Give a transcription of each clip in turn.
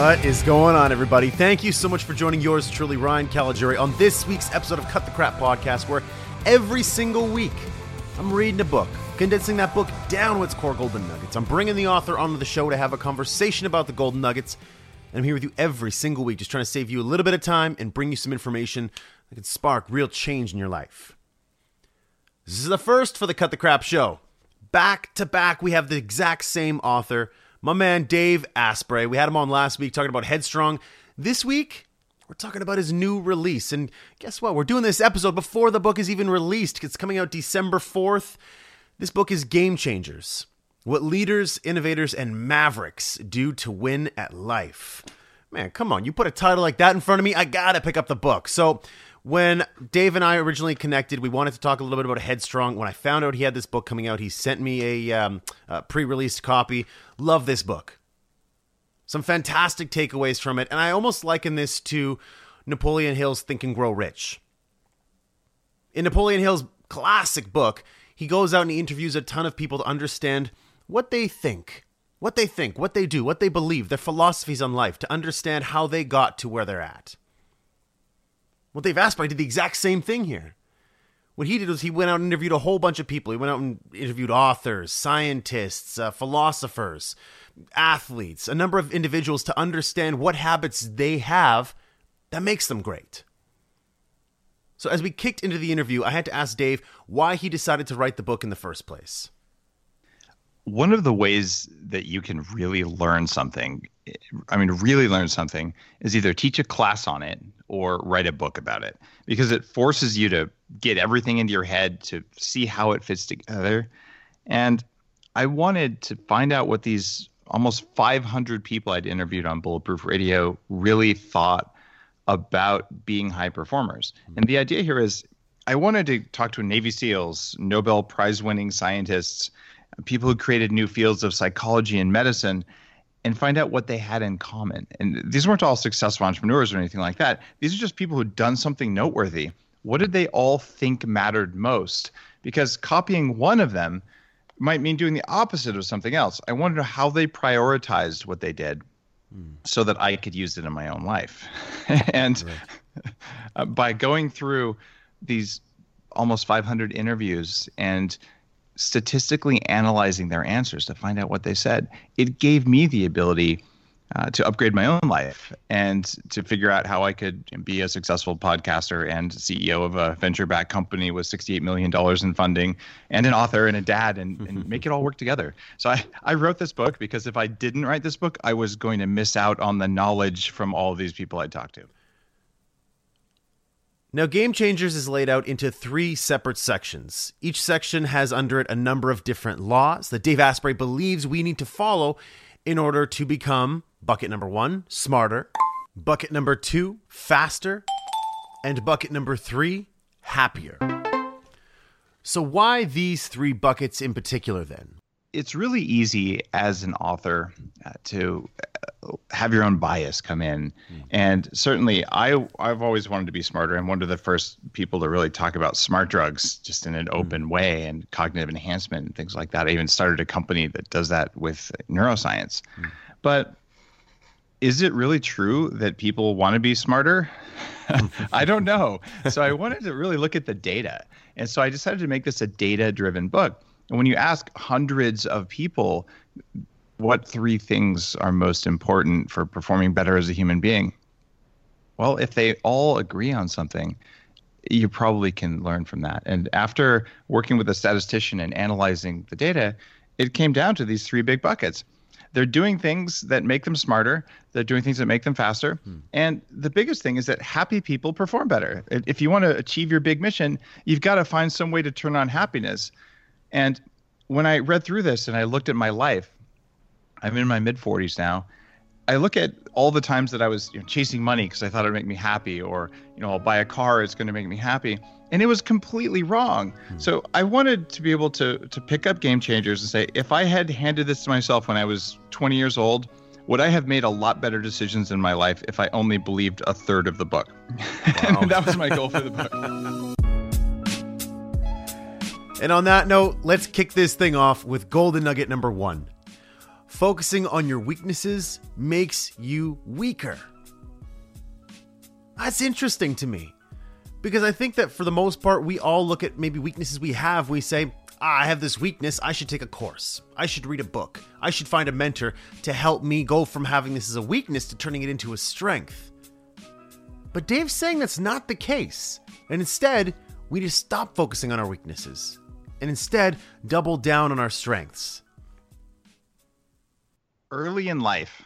What is going on, everybody? Thank you so much for joining yours truly, Ryan Caligiuri, on this week's episode of Cut the Crap podcast, where every single week I'm reading a book, condensing that book down to its core golden nuggets. I'm bringing the author onto the show to have a conversation about the golden nuggets, and I'm here with you every single week, just trying to save you a little bit of time and bring you some information that can spark real change in your life. This is the first for the Cut the Crap show. Back to back, we have the exact same author my man Dave Asprey. We had him on last week talking about Headstrong. This week, we're talking about his new release. And guess what? We're doing this episode before the book is even released. It's coming out December 4th. This book is Game Changers What Leaders, Innovators, and Mavericks Do to Win at Life. Man, come on. You put a title like that in front of me, I gotta pick up the book. So, when Dave and I originally connected, we wanted to talk a little bit about Headstrong. When I found out he had this book coming out, he sent me a, um, a pre released copy. Love this book. Some fantastic takeaways from it. And I almost liken this to Napoleon Hill's Think and Grow Rich. In Napoleon Hill's classic book, he goes out and he interviews a ton of people to understand what they think, what they think, what they do, what they believe, their philosophies on life, to understand how they got to where they're at. Well, Dave Asprey did the exact same thing here. What he did was he went out and interviewed a whole bunch of people. He went out and interviewed authors, scientists, uh, philosophers, athletes, a number of individuals to understand what habits they have that makes them great. So, as we kicked into the interview, I had to ask Dave why he decided to write the book in the first place. One of the ways that you can really learn something, I mean, really learn something, is either teach a class on it or write a book about it because it forces you to get everything into your head to see how it fits together. And I wanted to find out what these almost 500 people I'd interviewed on Bulletproof Radio really thought about being high performers. Mm-hmm. And the idea here is I wanted to talk to Navy SEALs, Nobel Prize winning scientists, people who created new fields of psychology and medicine and find out what they had in common. And these weren't all successful entrepreneurs or anything like that. These are just people who'd done something noteworthy. What did they all think mattered most? Because copying one of them might mean doing the opposite of something else. I wanted to know how they prioritized what they did mm. so that I could use it in my own life. and right. by going through these almost 500 interviews and statistically analyzing their answers to find out what they said. It gave me the ability uh, to upgrade my own life and to figure out how I could be a successful podcaster and CEO of a venture backed company with $68 million in funding and an author and a dad and, and make it all work together. So I, I wrote this book because if I didn't write this book, I was going to miss out on the knowledge from all these people I talked to. Now, Game Changers is laid out into three separate sections. Each section has under it a number of different laws that Dave Asprey believes we need to follow in order to become bucket number one, smarter, bucket number two, faster, and bucket number three, happier. So, why these three buckets in particular then? It's really easy as an author uh, to uh, have your own bias come in. Mm. and certainly i i've always wanted to be smarter. I'm one of the first people to really talk about smart drugs just in an mm. open way and cognitive enhancement and things like that. I even started a company that does that with neuroscience. Mm. but is it really true that people want to be smarter? I don't know. So i wanted to really look at the data. And so i decided to make this a data driven book and when you ask hundreds of people what three things are most important for performing better as a human being, well, if they all agree on something, you probably can learn from that. And after working with a statistician and analyzing the data, it came down to these three big buckets. They're doing things that make them smarter. They're doing things that make them faster. Hmm. And the biggest thing is that happy people perform better. If you want to achieve your big mission, you've got to find some way to turn on happiness. And when I read through this and I looked at my life, I'm in my mid 40s now. I look at all the times that I was you know, chasing money because I thought it'd make me happy, or you know, I'll buy a car, it's going to make me happy, and it was completely wrong. Mm-hmm. So I wanted to be able to to pick up game changers and say, if I had handed this to myself when I was 20 years old, would I have made a lot better decisions in my life if I only believed a third of the book? Wow. that was my goal for the book. And on that note, let's kick this thing off with golden nugget number one. focusing on your weaknesses makes you weaker. That's interesting to me because I think that for the most part, we all look at maybe weaknesses we have. We say, ah, I have this weakness. I should take a course. I should read a book. I should find a mentor to help me go from having this as a weakness to turning it into a strength. But Dave's saying that's not the case. And instead, we just stop focusing on our weaknesses and instead double down on our strengths. Early in life,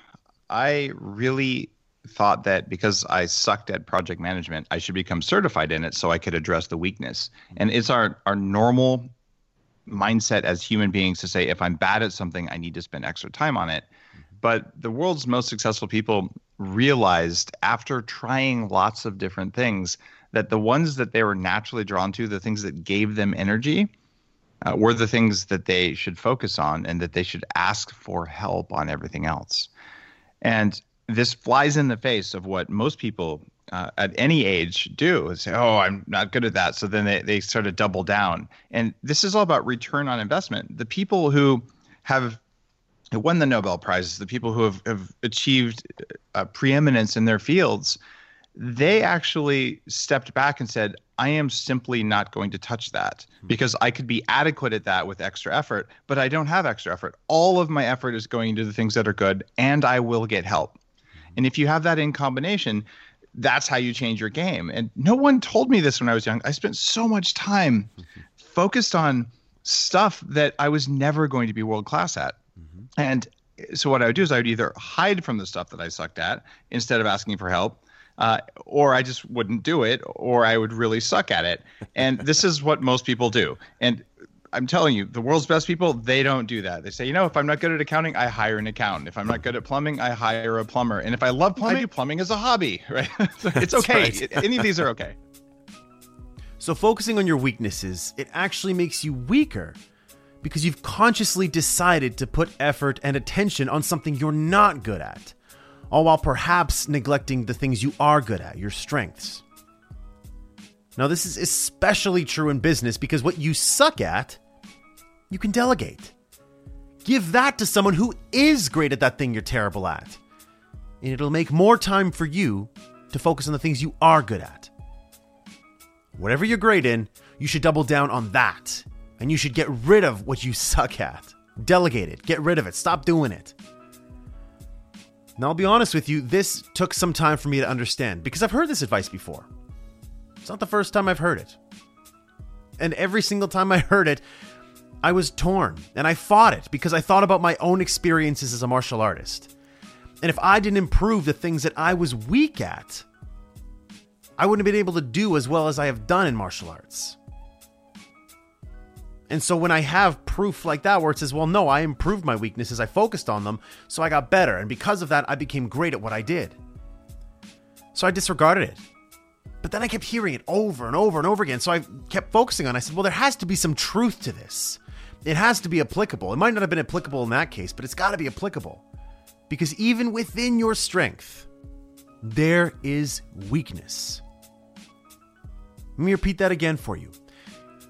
I really thought that because I sucked at project management, I should become certified in it so I could address the weakness. And it's our our normal mindset as human beings to say if I'm bad at something, I need to spend extra time on it. But the world's most successful people realized after trying lots of different things that the ones that they were naturally drawn to, the things that gave them energy, uh, were the things that they should focus on and that they should ask for help on everything else. And this flies in the face of what most people uh, at any age do is say, oh, I'm not good at that. So then they, they sort of double down. And this is all about return on investment. The people who have won the Nobel Prizes, the people who have, have achieved uh, preeminence in their fields, they actually stepped back and said, I am simply not going to touch that hmm. because I could be adequate at that with extra effort, but I don't have extra effort. All of my effort is going into the things that are good, and I will get help. And if you have that in combination, that's how you change your game. And no one told me this when I was young. I spent so much time focused on stuff that I was never going to be world class at. Mm-hmm. And so what I would do is I would either hide from the stuff that I sucked at instead of asking for help, uh, or I just wouldn't do it, or I would really suck at it. And this is what most people do. And I'm telling you, the world's best people, they don't do that. They say, you know, if I'm not good at accounting, I hire an accountant. If I'm not good at plumbing, I hire a plumber. And if I love plumbing, I do plumbing as a hobby, right? so it's okay. Right. Any of these are okay. So focusing on your weaknesses, it actually makes you weaker because you've consciously decided to put effort and attention on something you're not good at, all while perhaps neglecting the things you are good at, your strengths. Now, this is especially true in business because what you suck at you can delegate. Give that to someone who is great at that thing you're terrible at. And it'll make more time for you to focus on the things you are good at. Whatever you're great in, you should double down on that. And you should get rid of what you suck at. Delegate it, get rid of it, stop doing it. Now, I'll be honest with you, this took some time for me to understand because I've heard this advice before. It's not the first time I've heard it. And every single time I heard it, I was torn and I fought it because I thought about my own experiences as a martial artist. And if I didn't improve the things that I was weak at, I wouldn't have been able to do as well as I have done in martial arts. And so when I have proof like that where it says, well, no, I improved my weaknesses, I focused on them, so I got better. And because of that, I became great at what I did. So I disregarded it. But then I kept hearing it over and over and over again. So I kept focusing on it. I said, well, there has to be some truth to this it has to be applicable. It might not have been applicable in that case, but it's got to be applicable. Because even within your strength, there is weakness. Let me repeat that again for you.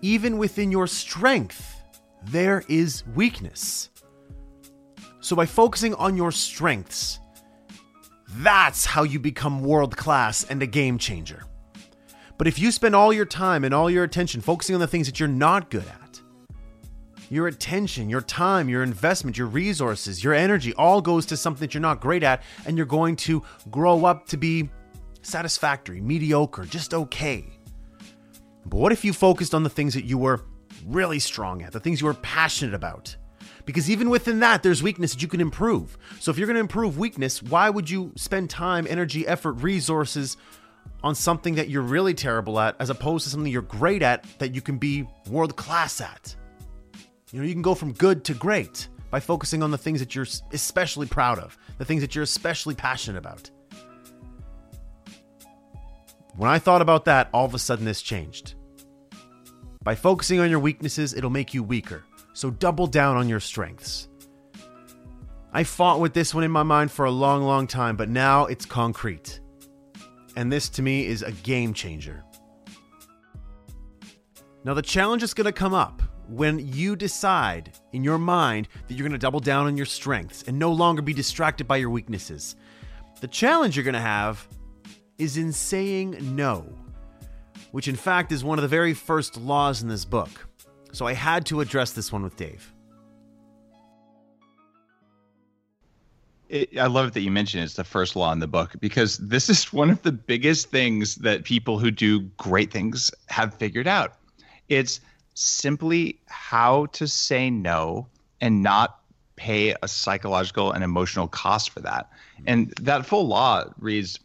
Even within your strength, there is weakness. So, by focusing on your strengths, that's how you become world class and a game changer. But if you spend all your time and all your attention focusing on the things that you're not good at, your attention, your time, your investment, your resources, your energy all goes to something that you're not great at, and you're going to grow up to be satisfactory, mediocre, just okay. But what if you focused on the things that you were really strong at, the things you were passionate about? Because even within that, there's weakness that you can improve. So if you're going to improve weakness, why would you spend time, energy, effort, resources on something that you're really terrible at as opposed to something you're great at that you can be world class at? You know, you can go from good to great by focusing on the things that you're especially proud of, the things that you're especially passionate about. When I thought about that, all of a sudden this changed. By focusing on your weaknesses, it'll make you weaker. So double down on your strengths. I fought with this one in my mind for a long, long time, but now it's concrete. And this to me is a game changer. Now, the challenge is going to come up when you decide in your mind that you're going to double down on your strengths and no longer be distracted by your weaknesses. The challenge you're going to have is in saying no, which in fact is one of the very first laws in this book. So I had to address this one with Dave. It, I love that you mentioned it's the first law in the book because this is one of the biggest things that people who do great things have figured out. It's simply how to say no and not pay a psychological and emotional cost for that. And that full law reads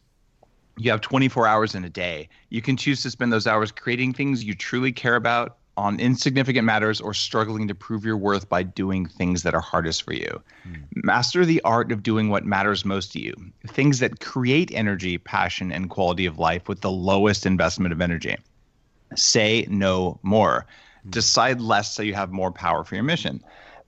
you have 24 hours in a day. You can choose to spend those hours creating things you truly care about on insignificant matters or struggling to prove your worth by doing things that are hardest for you. Mm. Master the art of doing what matters most to you, things that create energy, passion, and quality of life with the lowest investment of energy. Say no more. Mm. Decide less so you have more power for your mission.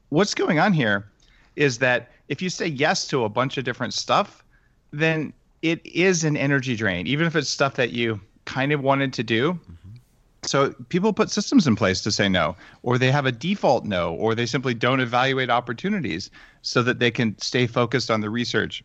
What's going on here is that if you say yes to a bunch of different stuff, then it is an energy drain, even if it's stuff that you kind of wanted to do. Mm-hmm. So people put systems in place to say no, or they have a default no, or they simply don't evaluate opportunities so that they can stay focused on the research,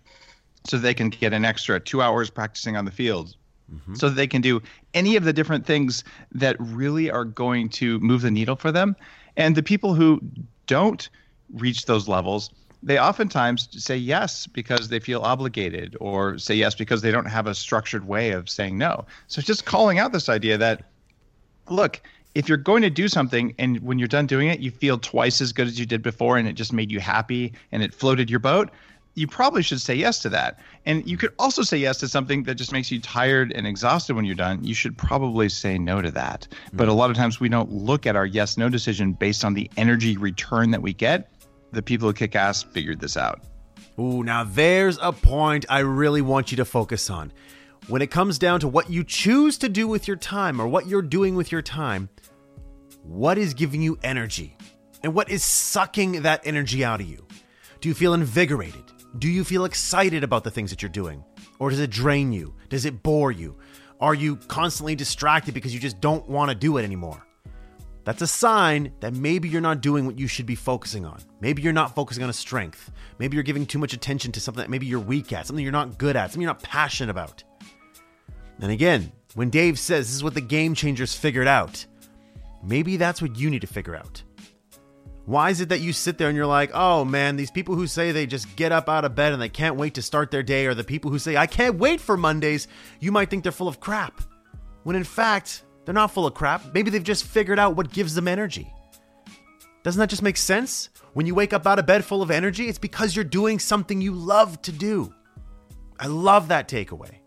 so they can get an extra two hours practicing on the field, mm-hmm. so that they can do any of the different things that really are going to move the needle for them. And the people who don't reach those levels, they oftentimes say yes because they feel obligated, or say yes because they don't have a structured way of saying no. So just calling out this idea that look, if you're going to do something and when you're done doing it, you feel twice as good as you did before and it just made you happy and it floated your boat, you probably should say yes to that. And you could also say yes to something that just makes you tired and exhausted when you're done. You should probably say no to that. Mm-hmm. But a lot of times we don't look at our yes no decision based on the energy return that we get. The people who kick ass figured this out. Ooh, now there's a point I really want you to focus on. When it comes down to what you choose to do with your time or what you're doing with your time, what is giving you energy? And what is sucking that energy out of you? Do you feel invigorated? Do you feel excited about the things that you're doing? Or does it drain you? Does it bore you? Are you constantly distracted because you just don't want to do it anymore? That's a sign that maybe you're not doing what you should be focusing on. Maybe you're not focusing on a strength. Maybe you're giving too much attention to something that maybe you're weak at, something you're not good at, something you're not passionate about. And again, when Dave says this is what the game changers figured out, maybe that's what you need to figure out. Why is it that you sit there and you're like, oh man, these people who say they just get up out of bed and they can't wait to start their day, or the people who say, I can't wait for Mondays, you might think they're full of crap. When in fact, they're not full of crap. Maybe they've just figured out what gives them energy. Doesn't that just make sense? When you wake up out of bed full of energy, it's because you're doing something you love to do. I love that takeaway.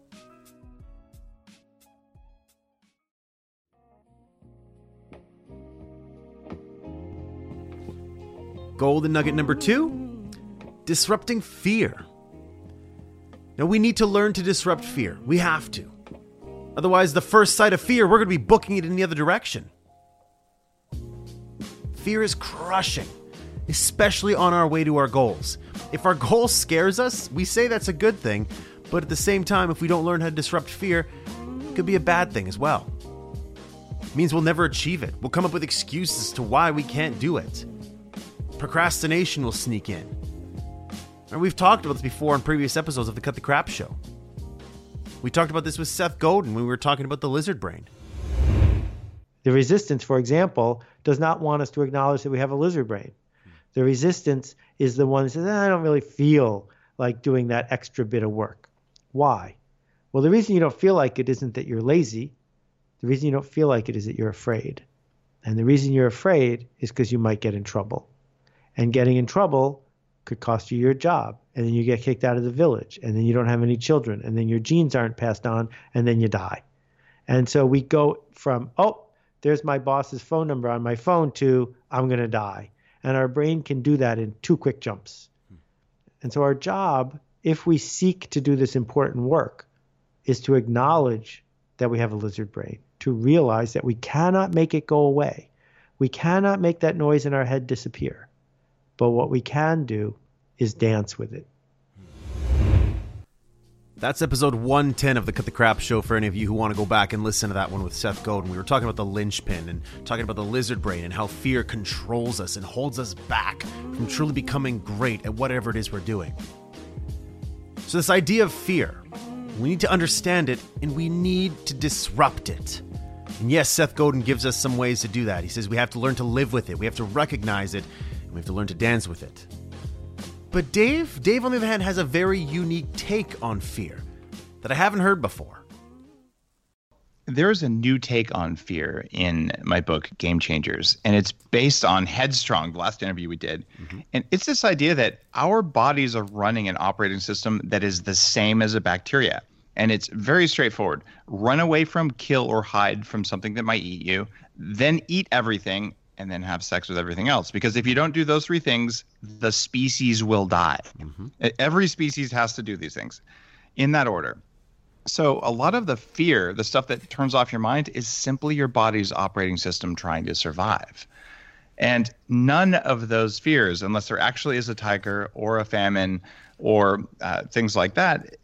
Golden nugget number two disrupting fear. Now, we need to learn to disrupt fear. We have to. Otherwise, the first sight of fear, we're going to be booking it in the other direction. Fear is crushing, especially on our way to our goals. If our goal scares us, we say that's a good thing, but at the same time, if we don't learn how to disrupt fear, it could be a bad thing as well. It means we'll never achieve it. We'll come up with excuses to why we can't do it procrastination will sneak in. And we've talked about this before in previous episodes of the Cut the Crap Show. We talked about this with Seth Godin when we were talking about the lizard brain. The resistance, for example, does not want us to acknowledge that we have a lizard brain. The resistance is the one that says, ah, I don't really feel like doing that extra bit of work. Why? Well, the reason you don't feel like it isn't that you're lazy. The reason you don't feel like it is that you're afraid. And the reason you're afraid is because you might get in trouble and getting in trouble could cost you your job and then you get kicked out of the village and then you don't have any children and then your genes aren't passed on and then you die. And so we go from oh there's my boss's phone number on my phone to i'm going to die. And our brain can do that in two quick jumps. Hmm. And so our job if we seek to do this important work is to acknowledge that we have a lizard brain to realize that we cannot make it go away. We cannot make that noise in our head disappear. But what we can do is dance with it. That's episode 110 of the Cut the Crap Show for any of you who want to go back and listen to that one with Seth Godin. We were talking about the linchpin and talking about the lizard brain and how fear controls us and holds us back from truly becoming great at whatever it is we're doing. So, this idea of fear, we need to understand it and we need to disrupt it. And yes, Seth Godin gives us some ways to do that. He says we have to learn to live with it, we have to recognize it, and we have to learn to dance with it. But Dave, Dave on the other hand, has a very unique take on fear that I haven't heard before. There's a new take on fear in my book, Game Changers, and it's based on Headstrong, the last interview we did. Mm-hmm. And it's this idea that our bodies are running an operating system that is the same as a bacteria. And it's very straightforward run away from, kill, or hide from something that might eat you, then eat everything, and then have sex with everything else. Because if you don't do those three things, the species will die. Mm-hmm. Every species has to do these things in that order. So, a lot of the fear, the stuff that turns off your mind, is simply your body's operating system trying to survive. And none of those fears, unless there actually is a tiger or a famine or uh, things like that,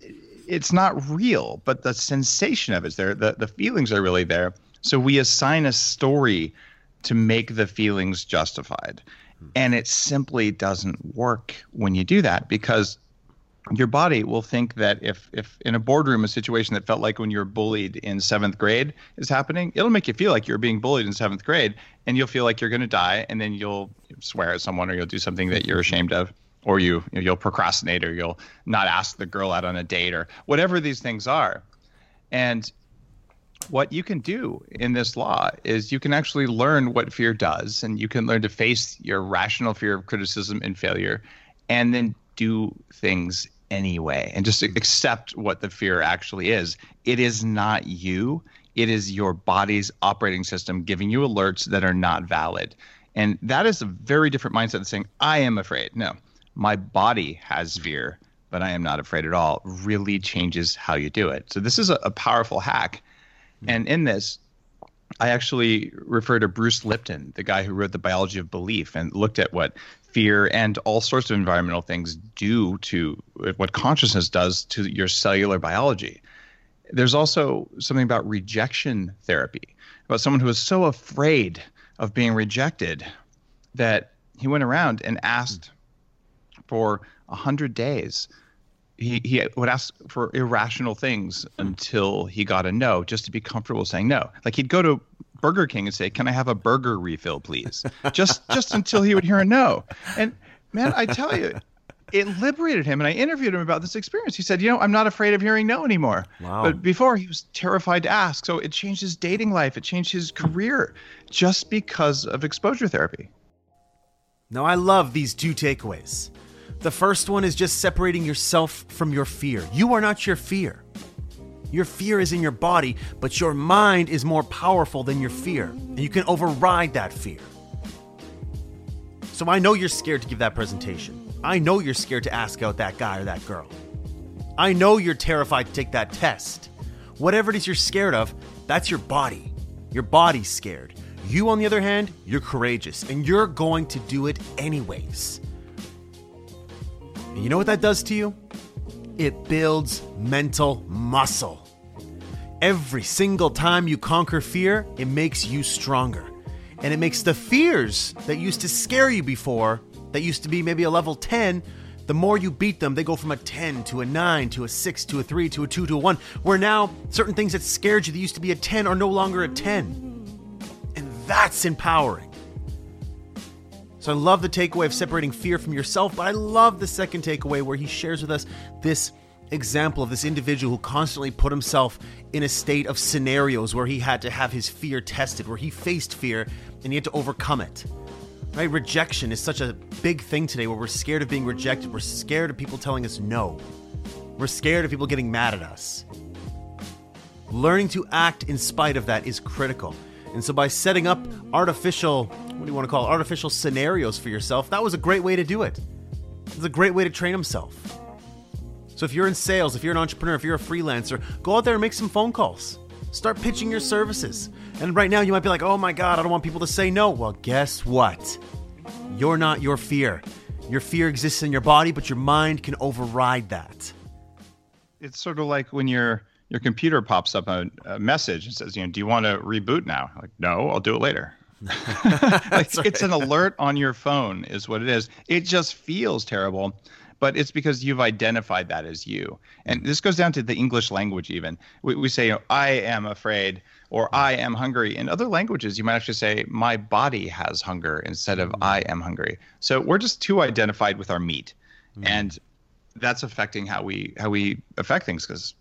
it's not real. But the sensation of it's there, the, the feelings are really there. So, we assign a story to make the feelings justified. Hmm. And it simply doesn't work when you do that because your body will think that if if in a boardroom a situation that felt like when you were bullied in seventh grade is happening, it'll make you feel like you're being bullied in seventh grade, and you'll feel like you're going to die, and then you'll swear at someone or you'll do something that you're ashamed of, or you you'll procrastinate or you'll not ask the girl out on a date or whatever these things are, and what you can do in this law is you can actually learn what fear does and you can learn to face your rational fear of criticism and failure and then do things anyway and just accept what the fear actually is. It is not you. It is your body's operating system giving you alerts that are not valid. And that is a very different mindset than saying i am afraid. No. My body has fear but i am not afraid at all. Really changes how you do it. So this is a, a powerful hack. Mm-hmm. And in this, I actually refer to Bruce Lipton, the guy who wrote The Biology of Belief and looked at what fear and all sorts of environmental things do to what consciousness does to your cellular biology. There's also something about rejection therapy, about someone who was so afraid of being rejected that he went around and asked for 100 days he, he would ask for irrational things until he got a no, just to be comfortable saying no. Like he'd go to Burger King and say, "Can I have a burger refill, please?" just just until he would hear a no. And man, I tell you, it liberated him. And I interviewed him about this experience. He said, "You know, I'm not afraid of hearing no anymore." Wow. But before, he was terrified to ask. So it changed his dating life. It changed his career, just because of exposure therapy. Now, I love these two takeaways. The first one is just separating yourself from your fear. You are not your fear. Your fear is in your body, but your mind is more powerful than your fear, and you can override that fear. So I know you're scared to give that presentation. I know you're scared to ask out that guy or that girl. I know you're terrified to take that test. Whatever it is you're scared of, that's your body. Your body's scared. You, on the other hand, you're courageous, and you're going to do it anyways. And you know what that does to you? It builds mental muscle. Every single time you conquer fear, it makes you stronger. And it makes the fears that used to scare you before, that used to be maybe a level 10, the more you beat them, they go from a 10 to a 9 to a 6 to a 3 to a 2 to a 1, where now certain things that scared you that used to be a 10 are no longer a 10. And that's empowering. So I love the takeaway of separating fear from yourself, but I love the second takeaway where he shares with us this example of this individual who constantly put himself in a state of scenarios where he had to have his fear tested, where he faced fear and he had to overcome it. Right? Rejection is such a big thing today where we're scared of being rejected. We're scared of people telling us no. We're scared of people getting mad at us. Learning to act in spite of that is critical. And so by setting up artificial what do you want to call it, artificial scenarios for yourself, that was a great way to do it. It's a great way to train himself. So if you're in sales, if you're an entrepreneur, if you're a freelancer, go out there and make some phone calls. Start pitching your services. And right now you might be like, oh my God, I don't want people to say no. Well, guess what? You're not your fear. Your fear exists in your body, but your mind can override that. it's sort of like when your your computer pops up a, a message and says, you know, do you want to reboot now? Like, no, I'll do it later. like, right. It's an alert on your phone, is what it is. It just feels terrible, but it's because you've identified that as you. And this goes down to the English language, even. We, we say, you know, I am afraid or I am hungry. In other languages, you might actually say, my body has hunger instead of I am hungry. So we're just too identified with our meat. Mm. And that's affecting how we how we affect things because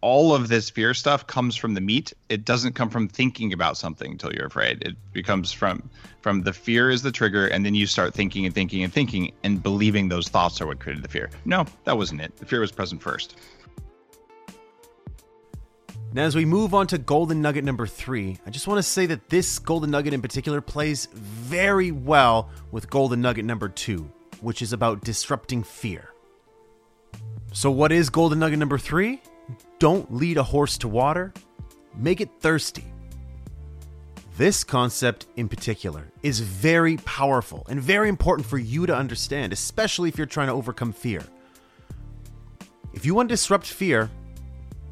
all of this fear stuff comes from the meat. It doesn't come from thinking about something until you're afraid. It becomes from from the fear is the trigger, and then you start thinking and thinking and thinking and believing those thoughts are what created the fear. No, that wasn't it. The fear was present first. Now, as we move on to golden nugget number three, I just want to say that this golden nugget in particular plays very well with golden nugget number two, which is about disrupting fear. So, what is golden nugget number three? Don't lead a horse to water, make it thirsty. This concept in particular is very powerful and very important for you to understand, especially if you're trying to overcome fear. If you want to disrupt fear,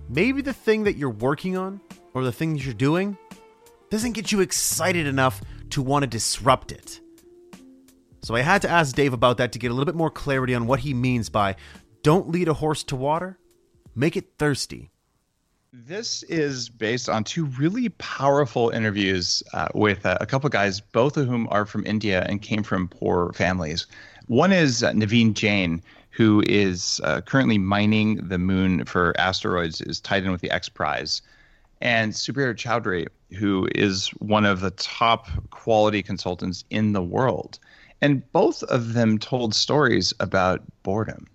maybe the thing that you're working on or the thing that you're doing doesn't get you excited enough to want to disrupt it. So I had to ask Dave about that to get a little bit more clarity on what he means by don't lead a horse to water, make it thirsty. This is based on two really powerful interviews uh, with uh, a couple guys, both of whom are from India and came from poor families. One is uh, Naveen Jain, who is uh, currently mining the moon for asteroids, is tied in with the X Prize. And Subir Chowdhury, who is one of the top quality consultants in the world. And both of them told stories about boredom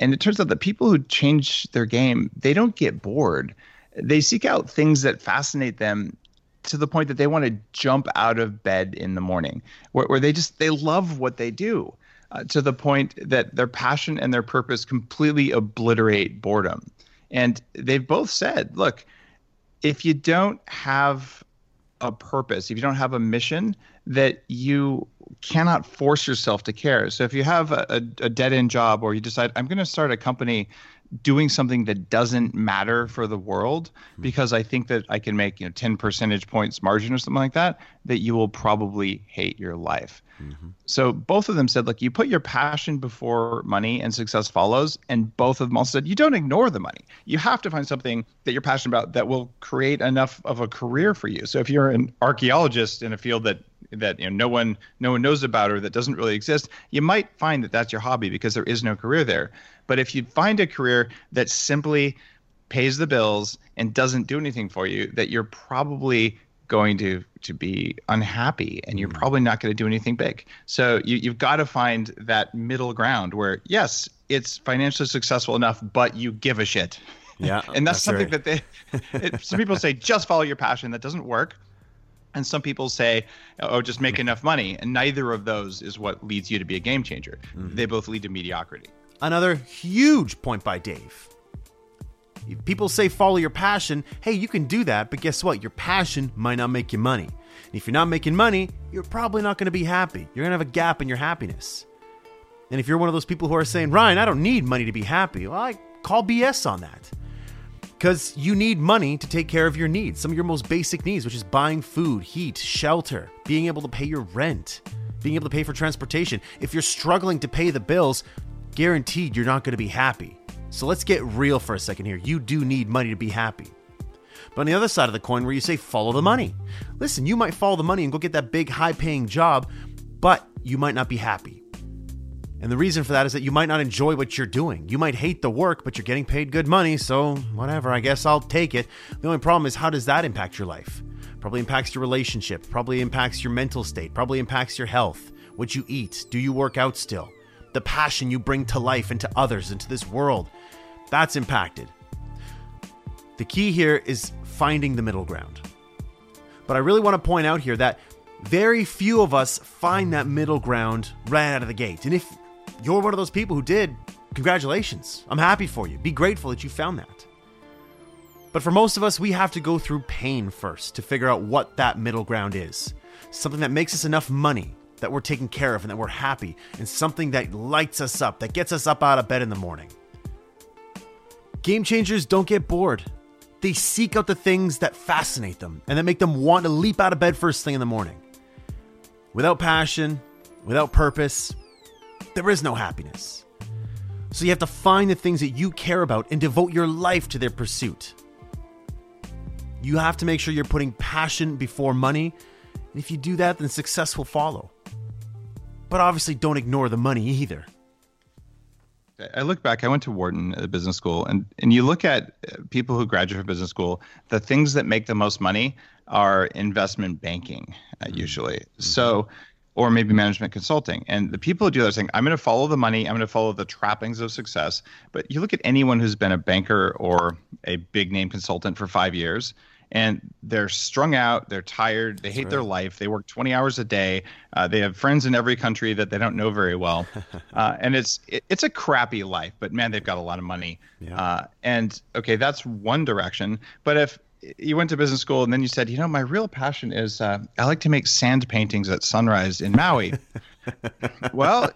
and it turns out that people who change their game, they don't get bored. They seek out things that fascinate them to the point that they want to jump out of bed in the morning, where, where they just they love what they do. Uh, to the point that their passion and their purpose completely obliterate boredom. And they've both said, look, if you don't have a purpose, if you don't have a mission, that you cannot force yourself to care. So if you have a, a dead end job or you decide, I'm going to start a company doing something that doesn't matter for the world mm-hmm. because I think that I can make you know 10 percentage points margin or something like that, that you will probably hate your life. Mm-hmm. So both of them said, look, you put your passion before money and success follows. And both of them also said, you don't ignore the money. You have to find something that you're passionate about that will create enough of a career for you. So if you're an archaeologist in a field that that you know no one no one knows about or that doesn't really exist, you might find that that's your hobby because there is no career there. But if you find a career that simply pays the bills and doesn't do anything for you, that you're probably going to to be unhappy and you're mm. probably not going to do anything big. So you, you've got to find that middle ground where yes, it's financially successful enough, but you give a shit. Yeah, and that's, that's something right. that they. It, some people say just follow your passion. That doesn't work. And some people say, oh, just make enough money. And neither of those is what leads you to be a game changer. Mm-hmm. They both lead to mediocrity. Another huge point by Dave. People say follow your passion. Hey, you can do that, but guess what? Your passion might not make you money. And if you're not making money, you're probably not going to be happy. You're going to have a gap in your happiness. And if you're one of those people who are saying, Ryan, I don't need money to be happy, well, I call BS on that because you need money to take care of your needs, some of your most basic needs, which is buying food, heat, shelter, being able to pay your rent, being able to pay for transportation. If you're struggling to pay the bills, guaranteed you're not going to be happy. So let's get real for a second here. You do need money to be happy. But on the other side of the coin, where you say follow the money, listen, you might follow the money and go get that big, high paying job, but you might not be happy. And the reason for that is that you might not enjoy what you're doing. You might hate the work, but you're getting paid good money, so whatever, I guess I'll take it. The only problem is how does that impact your life? Probably impacts your relationship, probably impacts your mental state, probably impacts your health, what you eat, do you work out still? The passion you bring to life and to others and to this world. That's impacted. The key here is finding the middle ground. But I really want to point out here that very few of us find that middle ground right out of the gate. And if you're one of those people who did, congratulations. I'm happy for you. Be grateful that you found that. But for most of us, we have to go through pain first to figure out what that middle ground is. Something that makes us enough money that we're taken care of and that we're happy, and something that lights us up, that gets us up out of bed in the morning. Game changers don't get bored. They seek out the things that fascinate them and that make them want to leap out of bed first thing in the morning. Without passion, without purpose, there is no happiness. So you have to find the things that you care about and devote your life to their pursuit. You have to make sure you're putting passion before money. And if you do that, then success will follow. But obviously, don't ignore the money either. I look back, I went to Wharton uh, Business School, and, and you look at uh, people who graduate from business school, the things that make the most money are investment banking, uh, mm-hmm. usually. Mm-hmm. So, or maybe management consulting. And the people who do that are saying, I'm going to follow the money, I'm going to follow the trappings of success. But you look at anyone who's been a banker or a big name consultant for five years, and they're strung out, they're tired, they hate right. their life, they work 20 hours a day, uh, they have friends in every country that they don't know very well, uh, and it's it, it's a crappy life. But man, they've got a lot of money, yeah. uh, and okay, that's one direction. But if you went to business school and then you said, you know, my real passion is uh, I like to make sand paintings at sunrise in Maui. well,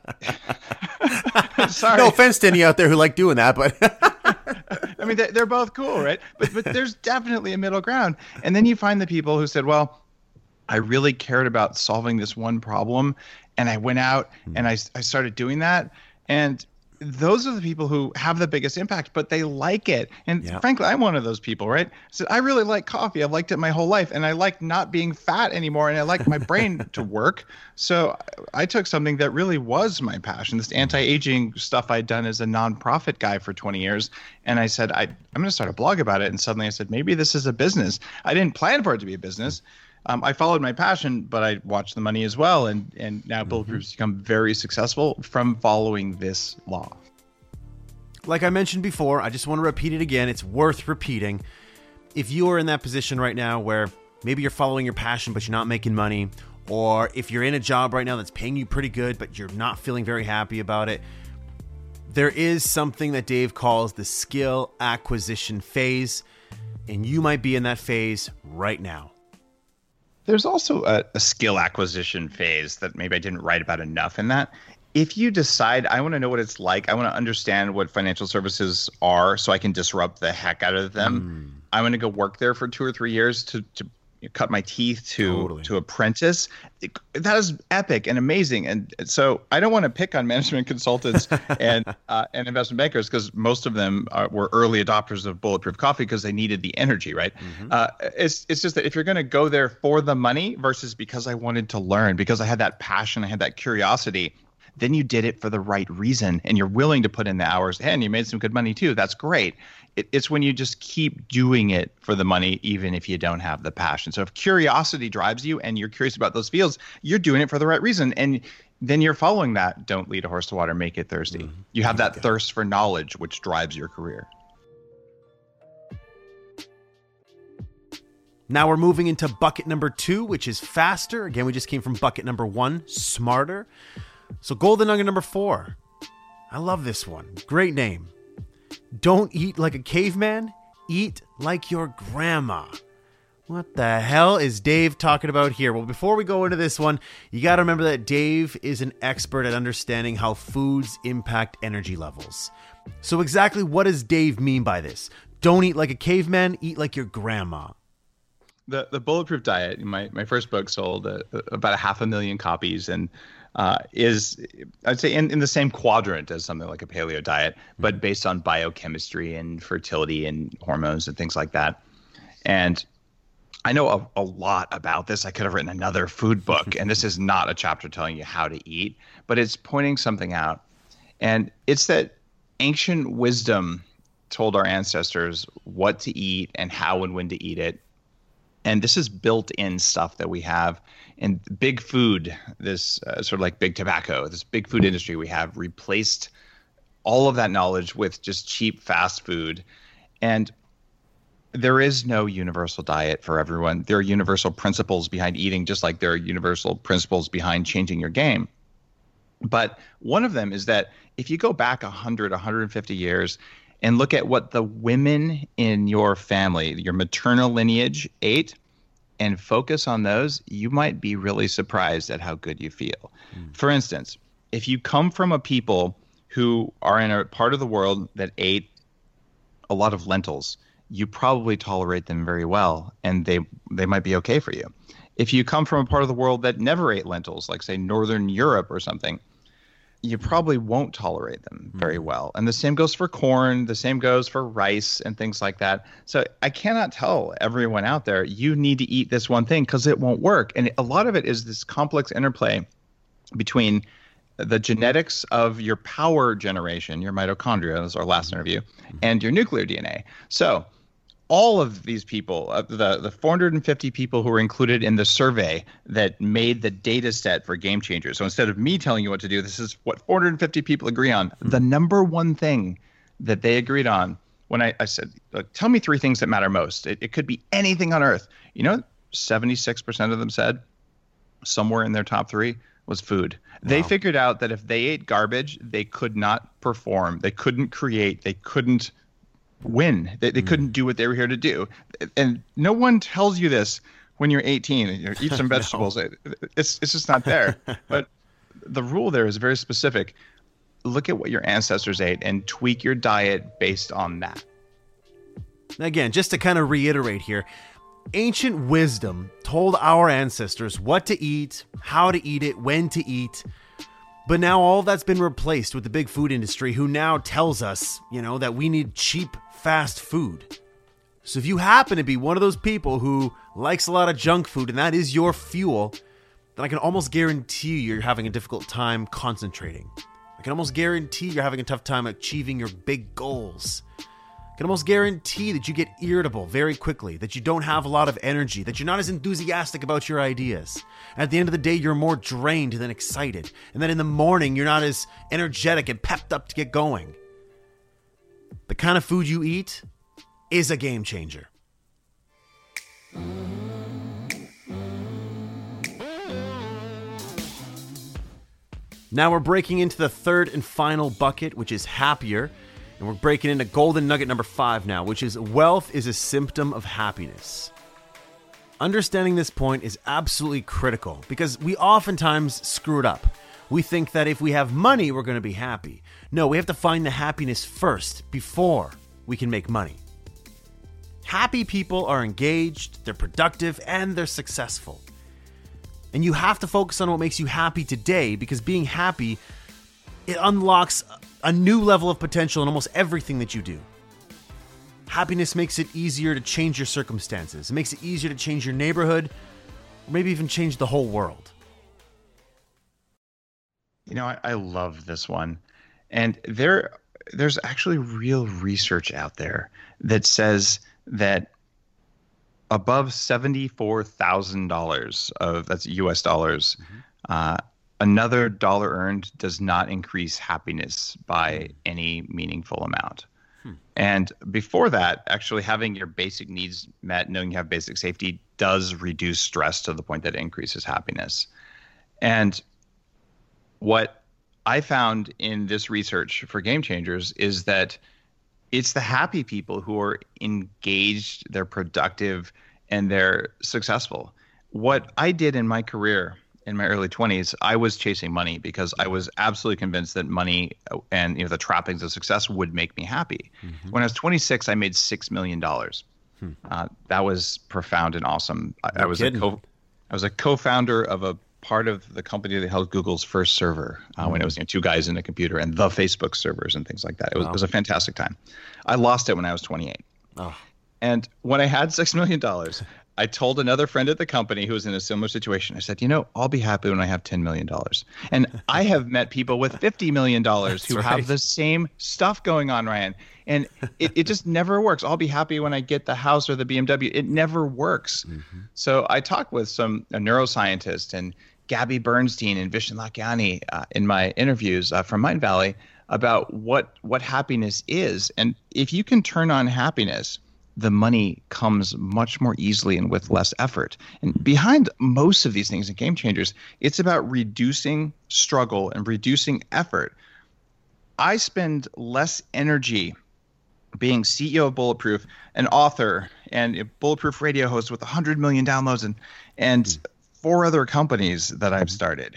sorry. No offense to any out there who like doing that, but I mean, they're both cool, right? But but there's definitely a middle ground. And then you find the people who said, well, I really cared about solving this one problem, and I went out hmm. and I I started doing that, and those are the people who have the biggest impact, but they like it. And yeah. frankly, I'm one of those people, right? So I really like coffee. I've liked it my whole life, and I like not being fat anymore, and I like my brain to work. So I took something that really was my passion, this mm-hmm. anti-aging stuff I'd done as a nonprofit guy for 20 years, and I said I, I'm going to start a blog about it. And suddenly I said maybe this is a business. I didn't plan for it to be a business. Mm-hmm. Um, I followed my passion, but I watched the money as well, and and now Bulletproof's mm-hmm. become very successful from following this law. Like I mentioned before, I just want to repeat it again. It's worth repeating. If you are in that position right now where maybe you're following your passion but you're not making money, or if you're in a job right now that's paying you pretty good but you're not feeling very happy about it, there is something that Dave calls the skill acquisition phase, and you might be in that phase right now. There's also a, a, skill acquisition phase that maybe I didn't write about enough in that. If you decide, I want to know what it's like, I want to understand what financial services are so I can disrupt the heck out of them. Mm. I'm going to go work there for two or three years to, to cut my teeth to totally. to apprentice. It, that is epic and amazing. And so I don't want to pick on management consultants and uh, and investment bankers because most of them are, were early adopters of bulletproof coffee because they needed the energy, right? Mm-hmm. Uh, it's it's just that if you're going to go there for the money versus because I wanted to learn, because I had that passion, I had that curiosity. Then you did it for the right reason and you're willing to put in the hours and you made some good money too. That's great it, it's when you just keep doing it for the money, even if you don't have the passion. So if curiosity drives you and you're curious about those fields, you're doing it for the right reason. And then you're following that. Don't lead a horse to water, make it thirsty. Mm-hmm. You have that thirst for knowledge, which drives your career. Now we're moving into bucket number two, which is faster. Again, we just came from bucket number one, smarter. So, golden nugget number four. I love this one. Great name. Don't eat like a caveman, eat like your grandma. What the hell is Dave talking about here? Well, before we go into this one, you got to remember that Dave is an expert at understanding how foods impact energy levels. So, exactly what does Dave mean by this? Don't eat like a caveman, eat like your grandma. The the bulletproof diet. My my first book sold uh, about a half a million copies, and uh, is I'd say in, in the same quadrant as something like a paleo diet, but based on biochemistry and fertility and hormones and things like that. And I know a, a lot about this. I could have written another food book, and this is not a chapter telling you how to eat, but it's pointing something out. And it's that ancient wisdom told our ancestors what to eat and how and when to eat it. And this is built in stuff that we have and big food, this uh, sort of like big tobacco, this big food industry we have replaced all of that knowledge with just cheap fast food. And there is no universal diet for everyone. There are universal principles behind eating, just like there are universal principles behind changing your game. But one of them is that if you go back 100, 150 years and look at what the women in your family, your maternal lineage, ate, and focus on those, you might be really surprised at how good you feel. Mm. For instance, if you come from a people who are in a part of the world that ate a a lot of lentils, you probably tolerate them very well and they they might be okay for you. If you come from a part of the world that never ate lentils, like say northern Europe or something, you probably won't tolerate them very Mm-hmm. well. And the same goes for corn, the same goes for rice and things like that. So I cannot tell everyone out there you need to eat this one thing because it won't work. And a lot of it is this complex interplay between the genetics of your power generation, your mitochondria, this is our last interview, and your nuclear DNA. So all of these people, uh, the the 450 people who were included in the survey that made the data set for Game Changers. So instead of me telling you what to do, this is what 450 people agree on. The number one thing that they agreed on when I, I said, tell me three things that matter most. It, it could be anything on earth. You know, 76% of them said somewhere in their top three was food. They figured out that if they ate garbage, they could not perform. They couldn't create. They couldn't win. They, they hmm. couldn't do what they were here to do. And no one tells you this when you're 18 and you eat some vegetables. It- It's it's just not there. but the rule there is very specific. Look at what your ancestors ate and tweak your diet based on that. Again, just to kind of reiterate here, ancient wisdom told our ancestors what to eat, how to eat it, when to eat. But now all that's been replaced with the big food industry who now tells us, you know, that we need cheap, fast food. So if you happen to be one of those people who likes a lot of junk food and that is your fuel, then I can almost guarantee you're having a difficult time concentrating. I can almost guarantee you're having a tough time achieving your big goals. Can almost guarantee that you get irritable very quickly, that you don't have a lot of energy, that you're not as enthusiastic about your ideas. At the end of the day, you're more drained than excited, and then in the morning, you're not as energetic and pepped up to get going. The kind of food you eat is a game changer. Now we're breaking into the third and final bucket, which is happier. And we're breaking into golden nugget number five now, which is wealth is a symptom of happiness. Understanding this point is absolutely critical because we oftentimes screw it up. We think that if we have money, we're going to be happy. No, we have to find the happiness first before we can make money. Happy people are engaged, they're productive, and they're successful. And you have to focus on what makes you happy today because being happy it unlocks a new level of potential in almost everything that you do. Happiness makes it easier to change your circumstances. It makes it easier to change your neighborhood, or maybe even change the whole world. You know, I, I love this one. And there there's actually real research out there that says that above $74,000 of that's US dollars, uh, another dollar earned does not increase happiness by hmm. any meaningful amount. Hmm. And before that, actually having your basic needs met, knowing you have basic safety, does reduce stress to the point that it increases happiness. And what I found in this research for Game Changers is that it's the happy people who are engaged, they're productive, and they're successful. What I did in my career in my early 20s, I was chasing money because I was absolutely convinced that money and you know the trappings of success would make me happy. When I was 26, I made six million dollars. Uh, that was profound and awesome. I, I was kidding. a co- I was a co-founder of a part of the company that held Google's first server uh, when it was you know, two guys in a computer and the Facebook servers and things like that. It was, it was a fantastic time. I lost it when I was 28. Oh. And when I had six million dollars, I told another friend at the company who was in a similar situation. I said, "You know, I'll be happy when I have ten million dollars." And I have met people with fifty million dollars who right. have the same stuff going on, Ryan. And it, it just never works. I'll be happy when I get the house or the BMW. It never works. So I talked with some a neuroscientist and Gabby Bernstein and Vishen Lakhiani uh, in my interviews uh, from Mind Valley about what what happiness is. And if you can turn on happiness, the money comes much more easily and with less effort. And behind most of these things in game changers, it's about reducing struggle and reducing effort. I spend less energy being CEO of Bulletproof, an author, and a Bulletproof radio host with 100 million downloads and and hmm. four other companies that I've started.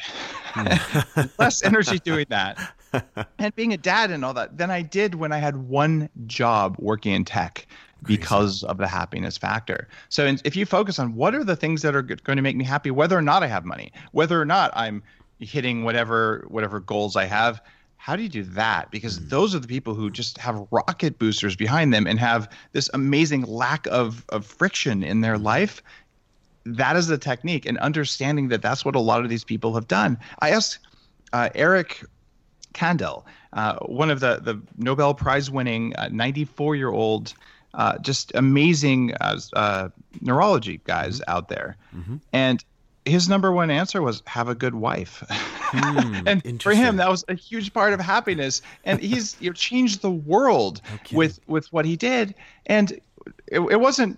Hmm. less energy doing that and being a dad and all that than I did when I had one job working in tech because of the happiness factor. So if you focus on what are the things that are going to make me happy, whether or not I have money, whether or not I'm hitting whatever whatever goals I have, how do you do that? Because mm. those are the people who just have rocket boosters behind them and have this amazing lack of, of friction in their life. That is the technique, and understanding that that's what a lot of these people have done. I asked uh, Eric Kandel, uh, one of the, the Nobel Prize winning 94 uh, year old uh, just amazing uh, uh, neurology guys mm-hmm. out there. Mm-hmm. And his number one answer was have a good wife. Hmm, and for him, that was a huge part of happiness. And he's you know, changed the world okay. with with what he did. And it, it, wasn't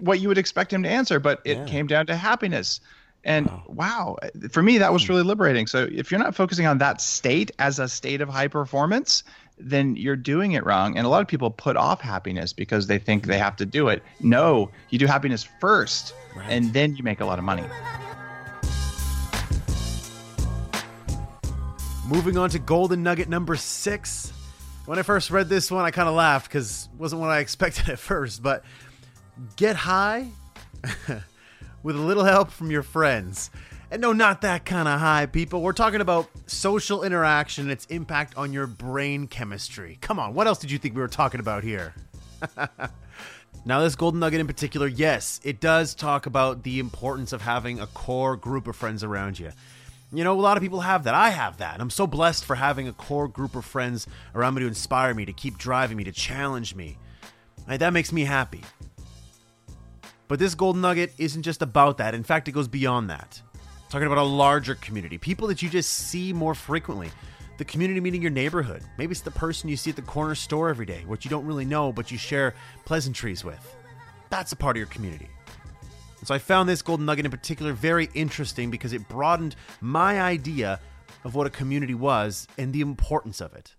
what you would expect him to answer, but it yeah. came down to happiness. And wow. wow. for me, that was hmm. really liberating. So if you're not focusing on that state as a state of high performance, then you're doing it wrong. And a lot of people put off happiness because they think they have to do it. No, you do happiness first, right. and then you make a lot of money. Moving on to golden nugget number six. When I first read this one, I kind of laughed because it wasn't what I expected at first. But get high with a little help from your friends. And no, not that kind of high, people. We're talking about social interaction and its impact on your brain chemistry. Come on, what else did you think we were talking about here? now, this golden nugget in particular, yes, it does talk about the importance of having a core group of friends around you. You know, a lot of people have that. I have that. I'm so blessed for having a core group of friends around me to inspire me, to keep driving me, to challenge me. Right, that makes me happy. But this golden nugget isn't just about that. In fact, it goes beyond that talking about a larger community, people that you just see more frequently. The community meeting your neighborhood. Maybe it's the person you see at the corner store every day, which you don't really know, but you share pleasantries with. That's a part of your community. And so I found this golden nugget in particular very interesting because it broadened my idea of what a community was and the importance of it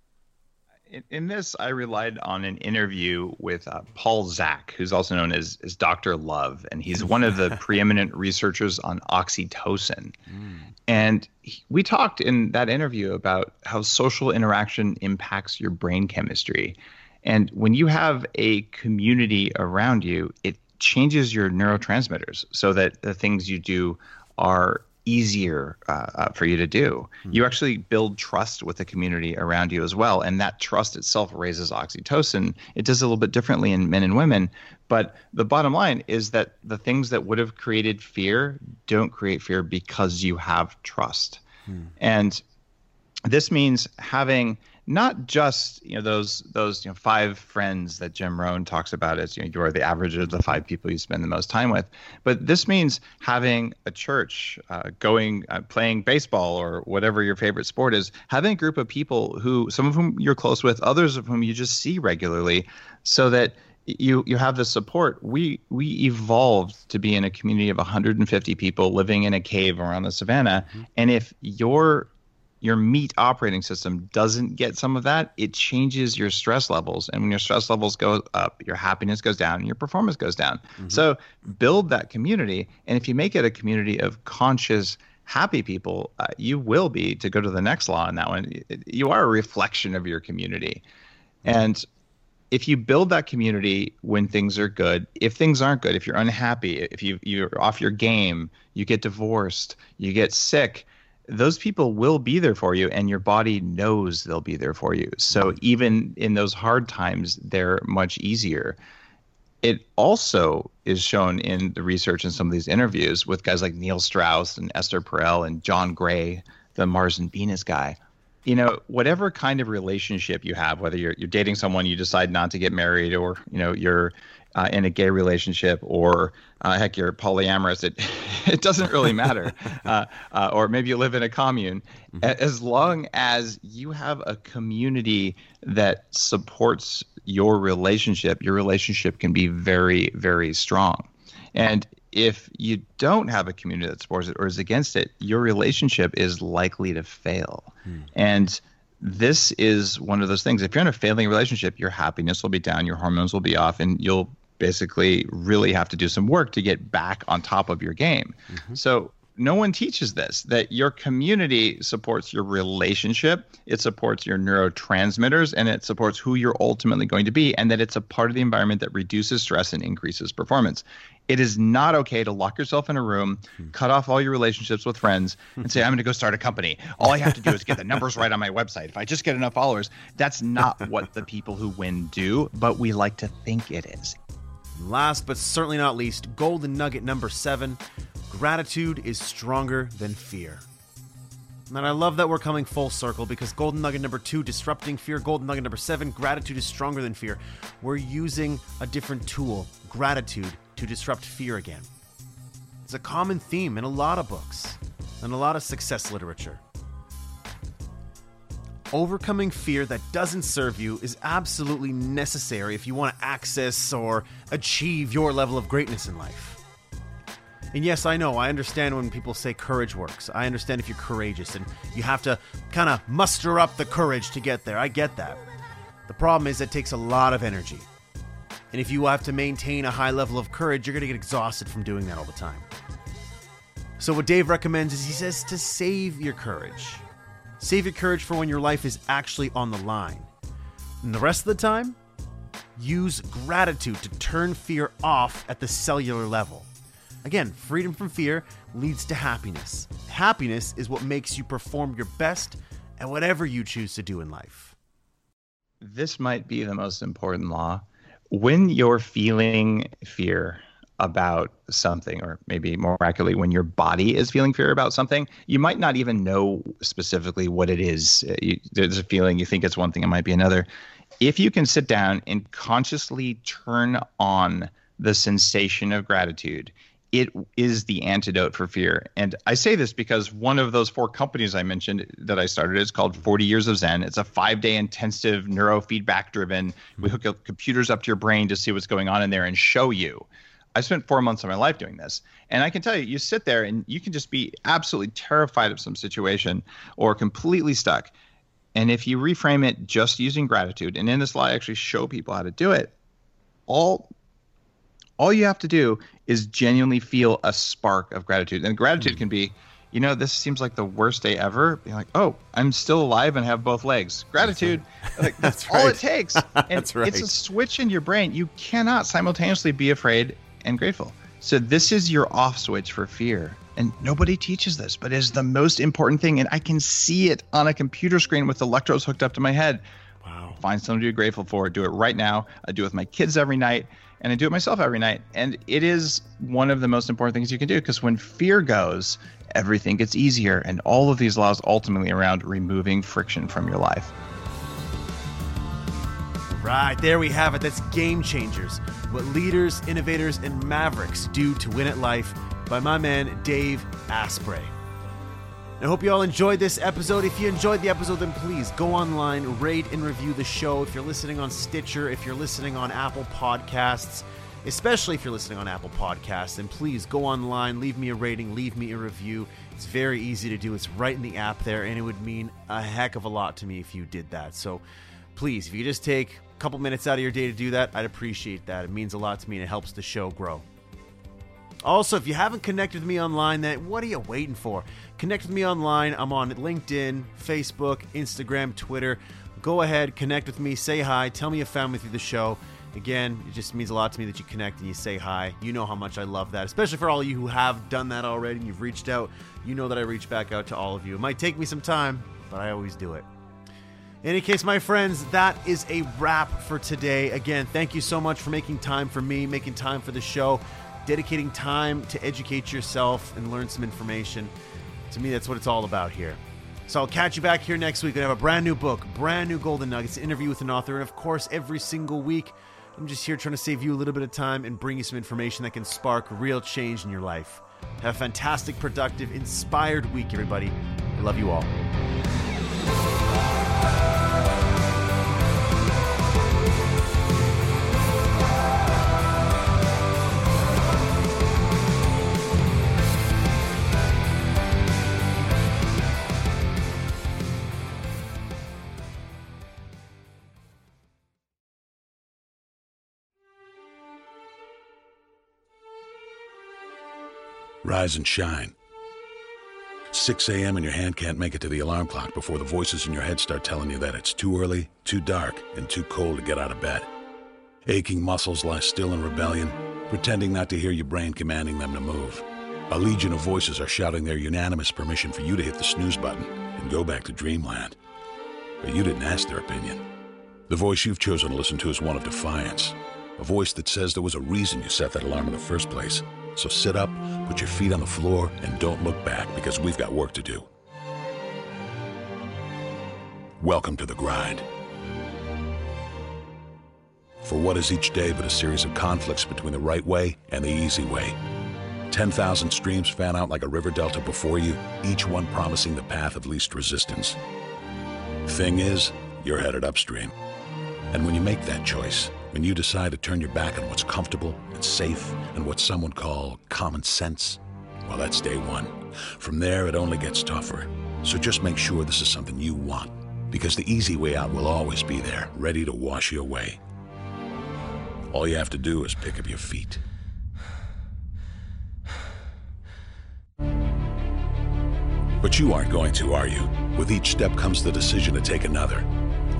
in, in, this, I relied on an interview with uh, Paul Zak, who's also known as, as Dr. Love, and he's one of the preeminent researchers on oxytocin. Mm. And he, we talked in that interview about how social interaction impacts your brain chemistry. And when you have a community around you, it changes your neurotransmitters so that the things you do are easier uh, uh, for you to do. Mm-hmm. You actually build trust with the community around you as well, and that trust itself raises oxytocin. It does a little bit differently in men and women, but the bottom line is that the things that would have created fear don't create fear because you have trust. Mm-hmm. And this means having not just you know those those you know five friends that Jim Rohn talks about as you know you're the average of the five people you spend the most time with, but this means having a church, uh, going uh, playing baseball or whatever your favorite sport is, having a group of people who some of whom you're close with, others of whom you just see regularly, so that you you have the support. We we evolved to be in a community of 150 people living in a cave around the savannah, mm-hmm. and if you're your meat operating system doesn't get some of that, it changes your stress levels. And when your stress levels go up, your happiness goes down and your performance goes down. Mm-hmm. So build that community. And if you make it a community of conscious, happy people, uh, you will be, to go to the next law in that one, you are a reflection of your community. Mm-hmm. And if you build that community when things are good, if things aren't good, if you're unhappy, if you, you're off your game, you get divorced, you get sick, those people will be there for you and your body knows they'll be there for you. So even in those hard times, they're much easier. It also is shown in the research in some of these interviews with guys like Neil Strauss and Esther Perel and John Gray, the Mars and Venus guy. You know, whatever kind of relationship you have, whether you're you're dating someone, you decide not to get married, or you know you're uh, in a gay relationship or uh, heck you're polyamorous it it doesn't really matter uh, uh, or maybe you live in a commune mm-hmm. as long as you have a community that supports your relationship your relationship can be very very strong and if you don't have a community that supports it or is against it your relationship is likely to fail mm. and this is one of those things. If you're in a failing relationship, your happiness will be down, your hormones will be off, and you'll basically really have to do some work to get back on top of your game. Mm-hmm. So no one teaches this that your community supports your relationship, it supports your neurotransmitters, and it supports who you're ultimately going to be, and that it's a part of the environment that reduces stress and increases performance. It is not okay to lock yourself in a room, cut off all your relationships with friends, and say, I'm going to go start a company. All I have to do is get the numbers right on my website. If I just get enough followers, that's not what the people who win do, but we like to think it is. Last but certainly not least, golden nugget number seven gratitude is stronger than fear. And I love that we're coming full circle because golden nugget number two, disrupting fear, golden nugget number seven, gratitude is stronger than fear. We're using a different tool, gratitude, to disrupt fear again. It's a common theme in a lot of books and a lot of success literature. Overcoming fear that doesn't serve you is absolutely necessary if you want to access or achieve your level of greatness in life. And yes, I know, I understand when people say courage works. I understand if you're courageous and you have to kind of muster up the courage to get there. I get that. The problem is it takes a lot of energy. And if you have to maintain a high level of courage, you're going to get exhausted from doing that all the time. So, what Dave recommends is he says to save your courage. Save your courage for when your life is actually on the line. And the rest of the time, use gratitude to turn fear off at the cellular level. Again, freedom from fear leads to happiness. Happiness is what makes you perform your best at whatever you choose to do in life. This might be the most important law. When you're feeling fear about something, or maybe more accurately, when your body is feeling fear about something, you might not even know specifically what it is. Uh, you, there's a feeling you think it's one thing, it might be another. If you can sit down and consciously turn on the sensation of gratitude, it is the antidote for fear. And I say this because one of those four companies I mentioned that I started is called 40 Years of Zen. It's a five day intensive neurofeedback driven. Hmm. We hook up computers up to your brain to see what's going on in there and show you. I spent four months of my life doing this. And I can tell you, you sit there and you can just be absolutely terrified of some situation or completely stuck. And if you reframe it just using gratitude, and in this law, I actually show people how to do it, all all you have to do is genuinely feel a spark of gratitude. And gratitude can be, you know, this seems like the worst day ever. Be like, oh, I'm still alive and have both legs. Gratitude. Like, that's, that's all it takes. And that's right. It's a switch in your brain. You cannot simultaneously be afraid and grateful. So this is your off switch for fear. And nobody teaches this, but it is the most important thing. And I can see it on a computer screen with electrodes hooked up to my head. Wow. Find something to be grateful for. Do it right now. I do it with my kids every night and I do it myself every night. And it is one of the most important things you can do because when fear goes, everything gets easier. And all of these laws ultimately around removing friction from your life. Right, there we have it. That's Game Changers What Leaders, Innovators, and Mavericks Do to Win at Life by my man Dave Asprey. I hope you all enjoyed this episode. If you enjoyed the episode, then please go online, rate and review the show. If you're listening on Stitcher, if you're listening on Apple Podcasts, especially if you're listening on Apple Podcasts, then please go online, leave me a rating, leave me a review. It's very easy to do. It's right in the app there, and it would mean a heck of a lot to me if you did that. So please, if you just take couple minutes out of your day to do that, I'd appreciate that. It means a lot to me and it helps the show grow. Also, if you haven't connected with me online, then what are you waiting for? Connect with me online. I'm on LinkedIn, Facebook, Instagram, Twitter. Go ahead, connect with me, say hi, tell me you found me through the show. Again, it just means a lot to me that you connect and you say hi. You know how much I love that, especially for all of you who have done that already and you've reached out. You know that I reach back out to all of you. It might take me some time, but I always do it. In any case, my friends, that is a wrap for today. Again, thank you so much for making time for me, making time for the show dedicating time to educate yourself and learn some information. To me, that's what it's all about here. So I'll catch you back here next week. I have a brand new book, brand new Golden Nuggets, interview with an author, and of course, every single week, I'm just here trying to save you a little bit of time and bring you some information that can spark real change in your life. Have a fantastic, productive, inspired week, everybody. I love you all. Rise and shine. 6 a.m. and your hand can't make it to the alarm clock before the voices in your head start telling you that it's too early, too dark, and too cold to get out of bed. Aching muscles lie still in rebellion, pretending not to hear your brain commanding them to move. A legion of voices are shouting their unanimous permission for you to hit the snooze button and go back to dreamland. But you didn't ask their opinion. The voice you've chosen to listen to is one of defiance. A voice that says there was a reason you set that alarm in the first place. So sit up, put your feet on the floor, and don't look back because we've got work to do. Welcome to the grind. For what is each day but a series of conflicts between the right way and the easy way? 10,000 streams fan out like a river delta before you, each one promising the path of least resistance. Thing is, you're headed upstream. And when you make that choice, when you decide to turn your back on what's comfortable and safe and what some would call common sense, well, that's day one. From there, it only gets tougher. So just make sure this is something you want, because the easy way out will always be there, ready to wash you away. All you have to do is pick up your feet. But you aren't going to, are you? With each step comes the decision to take another.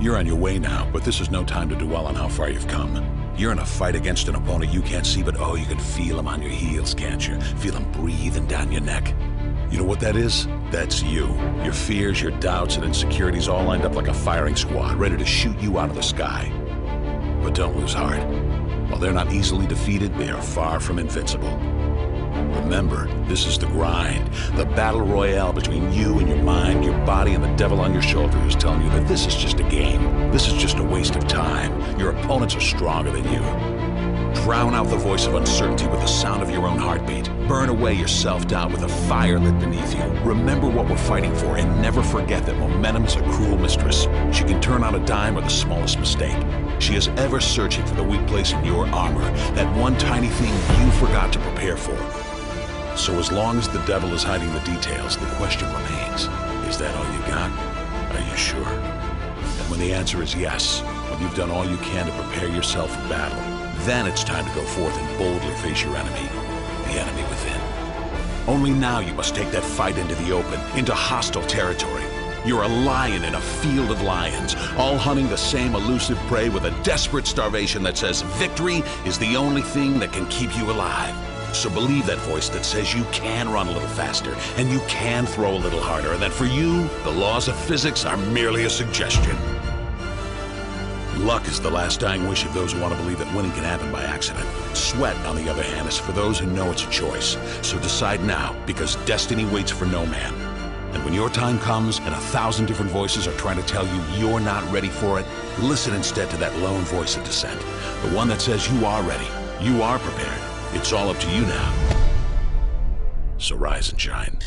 You're on your way now, but this is no time to dwell on how far you've come. You're in a fight against an opponent you can't see, but oh, you can feel him on your heels, can't you? Feel him breathing down your neck. You know what that is? That's you. Your fears, your doubts, and insecurities all lined up like a firing squad, ready to shoot you out of the sky. But don't lose heart. While they're not easily defeated, they are far from invincible. Remember, this is the grind, the battle royale between you and your mind, your body, and the devil on your shoulder who's telling you that this is just a game. This is just a waste of time. Your opponents are stronger than you. Drown out the voice of uncertainty with the sound of your own heartbeat. Burn away your self-doubt with a fire lit beneath you. Remember what we're fighting for and never forget that momentum is a cruel mistress. She can turn on a dime or the smallest mistake. She is ever searching for the weak place in your armor, that one tiny thing you forgot to prepare for. So as long as the devil is hiding the details, the question remains, is that all you got? Are you sure? And when the answer is yes, when you've done all you can to prepare yourself for battle, then it's time to go forth and boldly face your enemy, the enemy within. Only now you must take that fight into the open, into hostile territory. You're a lion in a field of lions, all hunting the same elusive prey with a desperate starvation that says victory is the only thing that can keep you alive. So believe that voice that says you can run a little faster and you can throw a little harder, and that for you, the laws of physics are merely a suggestion. Luck is the last dying wish of those who want to believe that winning can happen by accident. Sweat, on the other hand, is for those who know it's a choice. So decide now, because destiny waits for no man. And when your time comes and a thousand different voices are trying to tell you you're not ready for it, listen instead to that lone voice of dissent. The one that says you are ready, you are prepared. It's all up to you now. So rise and shine.